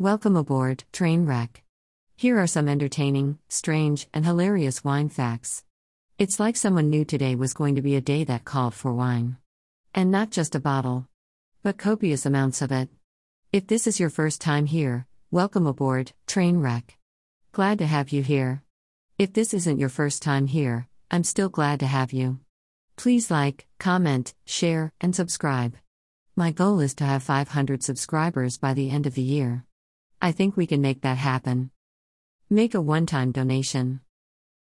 Welcome aboard, Trainwreck. Here are some entertaining, strange, and hilarious wine facts. It's like someone knew today was going to be a day that called for wine. And not just a bottle, but copious amounts of it. If this is your first time here, welcome aboard, Trainwreck. Glad to have you here. If this isn't your first time here, I'm still glad to have you. Please like, comment, share, and subscribe. My goal is to have 500 subscribers by the end of the year. I think we can make that happen. Make a one time donation.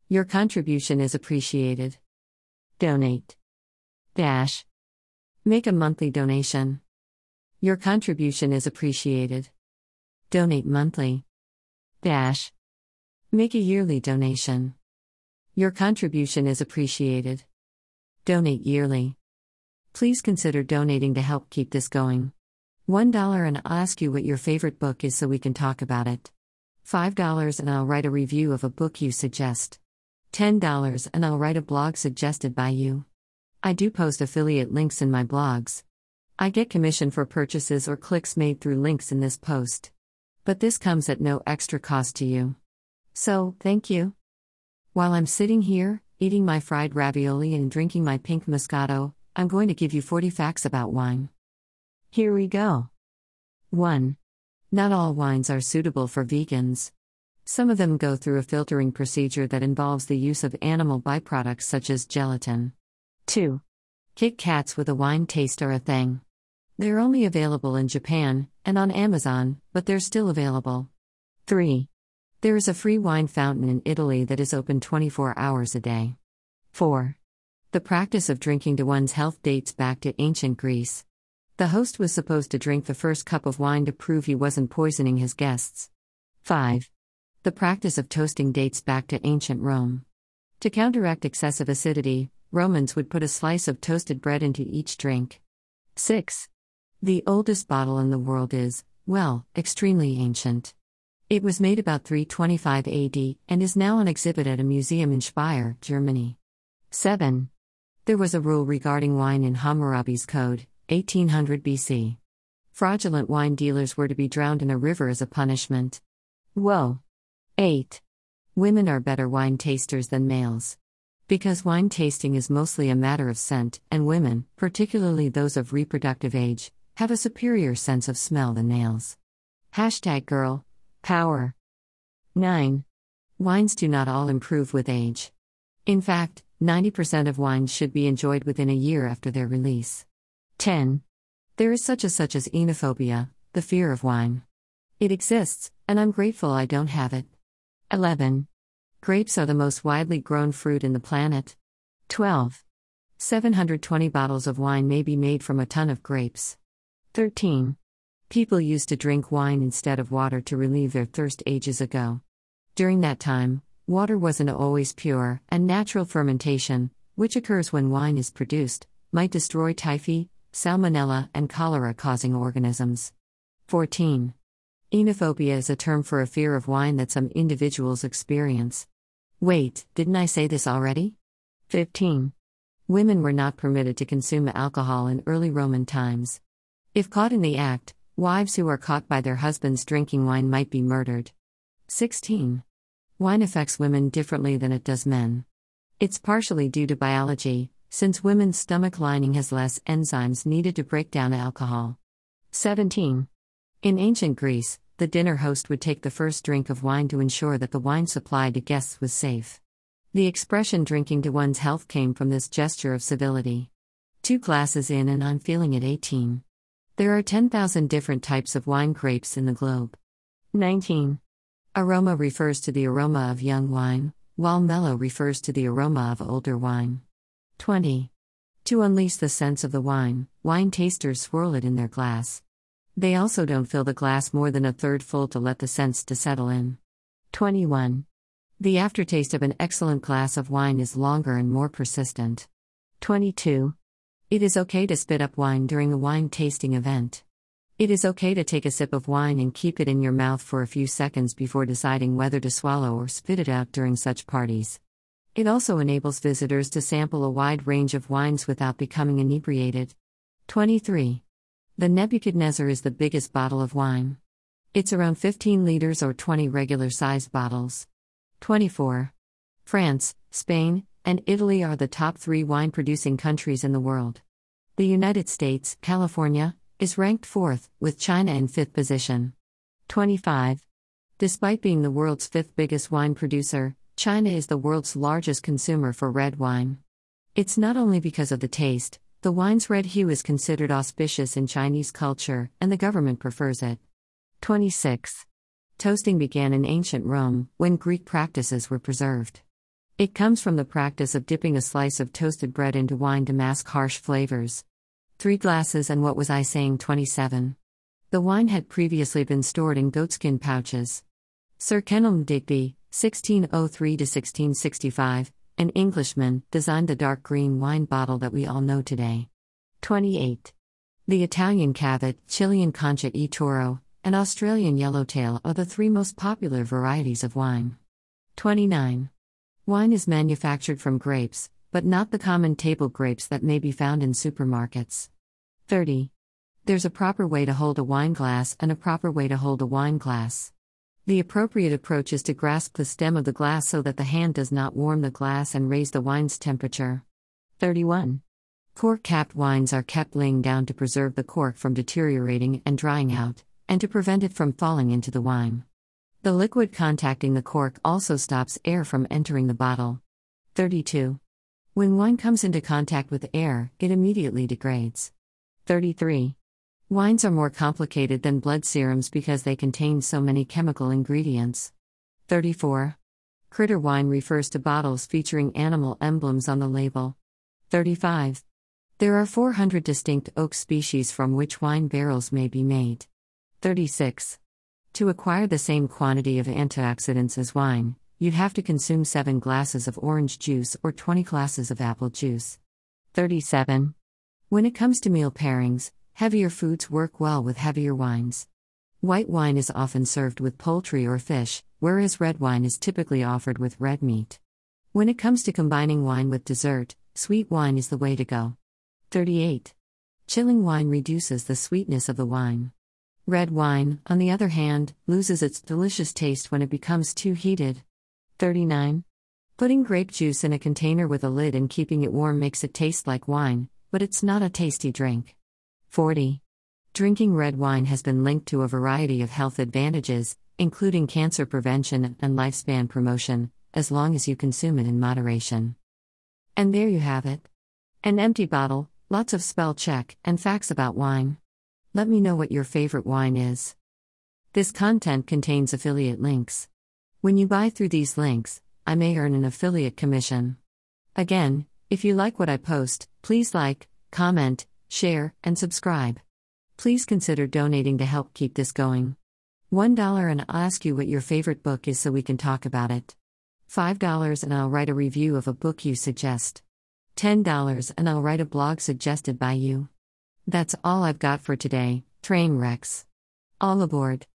Your contribution is appreciated. Donate. Dash. Make a monthly donation. Your contribution is appreciated. Donate monthly. Dash. Make a yearly donation. Your contribution is appreciated. Donate yearly. Please consider donating to help keep this going. $1 and I'll ask you what your favorite book is so we can talk about it. $5 and I'll write a review of a book you suggest. $10 and I'll write a blog suggested by you. I do post affiliate links in my blogs. I get commission for purchases or clicks made through links in this post. But this comes at no extra cost to you. So, thank you. While I'm sitting here, eating my fried ravioli and drinking my pink Moscato, I'm going to give you 40 facts about wine. Here we go. 1. Not all wines are suitable for vegans. Some of them go through a filtering procedure that involves the use of animal byproducts such as gelatin. 2. Kit Kats with a wine taste are a thing. They're only available in Japan and on Amazon, but they're still available. 3. There is a free wine fountain in Italy that is open 24 hours a day. 4. The practice of drinking to one's health dates back to ancient Greece. The host was supposed to drink the first cup of wine to prove he wasn't poisoning his guests. 5. The practice of toasting dates back to ancient Rome. To counteract excessive acidity, Romans would put a slice of toasted bread into each drink. 6. The oldest bottle in the world is, well, extremely ancient. It was made about 325 AD and is now on exhibit at a museum in Speyer, Germany. 7. There was a rule regarding wine in Hammurabi's Code, 1800 BC. Fraudulent wine dealers were to be drowned in a river as a punishment. Whoa. 8. Women are better wine tasters than males. Because wine tasting is mostly a matter of scent, and women, particularly those of reproductive age, have a superior sense of smell than males. Hashtag girl. Power. 9. Wines do not all improve with age. In fact, 90% of wines should be enjoyed within a year after their release. 10. There is such a such as oenophobia, the fear of wine. It exists, and I'm grateful I don't have it. 11. Grapes are the most widely grown fruit in the planet. 12. 720 bottles of wine may be made from a ton of grapes. 13. People used to drink wine instead of water to relieve their thirst ages ago. During that time, Water wasn't always pure, and natural fermentation, which occurs when wine is produced, might destroy typhi, salmonella, and cholera causing organisms. 14. Enophobia is a term for a fear of wine that some individuals experience. Wait, didn't I say this already? 15. Women were not permitted to consume alcohol in early Roman times. If caught in the act, wives who are caught by their husbands drinking wine might be murdered. 16. Wine affects women differently than it does men. It's partially due to biology, since women's stomach lining has less enzymes needed to break down alcohol. 17. In ancient Greece, the dinner host would take the first drink of wine to ensure that the wine supplied to guests was safe. The expression drinking to one's health came from this gesture of civility. Two glasses in, and I'm feeling it 18. There are 10,000 different types of wine grapes in the globe. 19. Aroma refers to the aroma of young wine, while mellow refers to the aroma of older wine. 20. To unleash the sense of the wine, wine tasters swirl it in their glass. They also don't fill the glass more than a third full to let the scents to settle in. 21. The aftertaste of an excellent glass of wine is longer and more persistent. 22. It is okay to spit up wine during a wine tasting event. It is okay to take a sip of wine and keep it in your mouth for a few seconds before deciding whether to swallow or spit it out during such parties. It also enables visitors to sample a wide range of wines without becoming inebriated. 23. The Nebuchadnezzar is the biggest bottle of wine. It's around 15 liters or 20 regular sized bottles. 24. France, Spain, and Italy are the top three wine producing countries in the world. The United States, California, is ranked fourth, with China in fifth position. 25. Despite being the world's fifth biggest wine producer, China is the world's largest consumer for red wine. It's not only because of the taste, the wine's red hue is considered auspicious in Chinese culture, and the government prefers it. 26. Toasting began in ancient Rome, when Greek practices were preserved. It comes from the practice of dipping a slice of toasted bread into wine to mask harsh flavors. Three glasses and what was I saying 27. The wine had previously been stored in goatskin pouches. Sir Kenelm Digby, 1603 to 1665, an Englishman, designed the dark green wine bottle that we all know today. 28. The Italian Cavit, Chilean Concha e Toro, and Australian Yellowtail are the three most popular varieties of wine. 29. Wine is manufactured from grapes, but not the common table grapes that may be found in supermarkets. 30. There's a proper way to hold a wine glass and a proper way to hold a wine glass. The appropriate approach is to grasp the stem of the glass so that the hand does not warm the glass and raise the wine's temperature. 31. Cork capped wines are kept laying down to preserve the cork from deteriorating and drying out, and to prevent it from falling into the wine. The liquid contacting the cork also stops air from entering the bottle. 32. When wine comes into contact with air, it immediately degrades. 33. Wines are more complicated than blood serums because they contain so many chemical ingredients. 34. Critter wine refers to bottles featuring animal emblems on the label. 35. There are 400 distinct oak species from which wine barrels may be made. 36. To acquire the same quantity of antioxidants as wine, you'd have to consume 7 glasses of orange juice or 20 glasses of apple juice. 37. When it comes to meal pairings, heavier foods work well with heavier wines. White wine is often served with poultry or fish, whereas red wine is typically offered with red meat. When it comes to combining wine with dessert, sweet wine is the way to go. 38. Chilling wine reduces the sweetness of the wine. Red wine, on the other hand, loses its delicious taste when it becomes too heated. 39. Putting grape juice in a container with a lid and keeping it warm makes it taste like wine, but it's not a tasty drink. 40. Drinking red wine has been linked to a variety of health advantages, including cancer prevention and lifespan promotion, as long as you consume it in moderation. And there you have it. An empty bottle, lots of spell check, and facts about wine. Let me know what your favorite wine is. This content contains affiliate links. When you buy through these links, I may earn an affiliate commission. Again, if you like what I post, please like, comment, share, and subscribe. Please consider donating to help keep this going. $1 and I'll ask you what your favorite book is so we can talk about it. $5 and I'll write a review of a book you suggest. $10 and I'll write a blog suggested by you. That's all I've got for today, train wrecks. All aboard.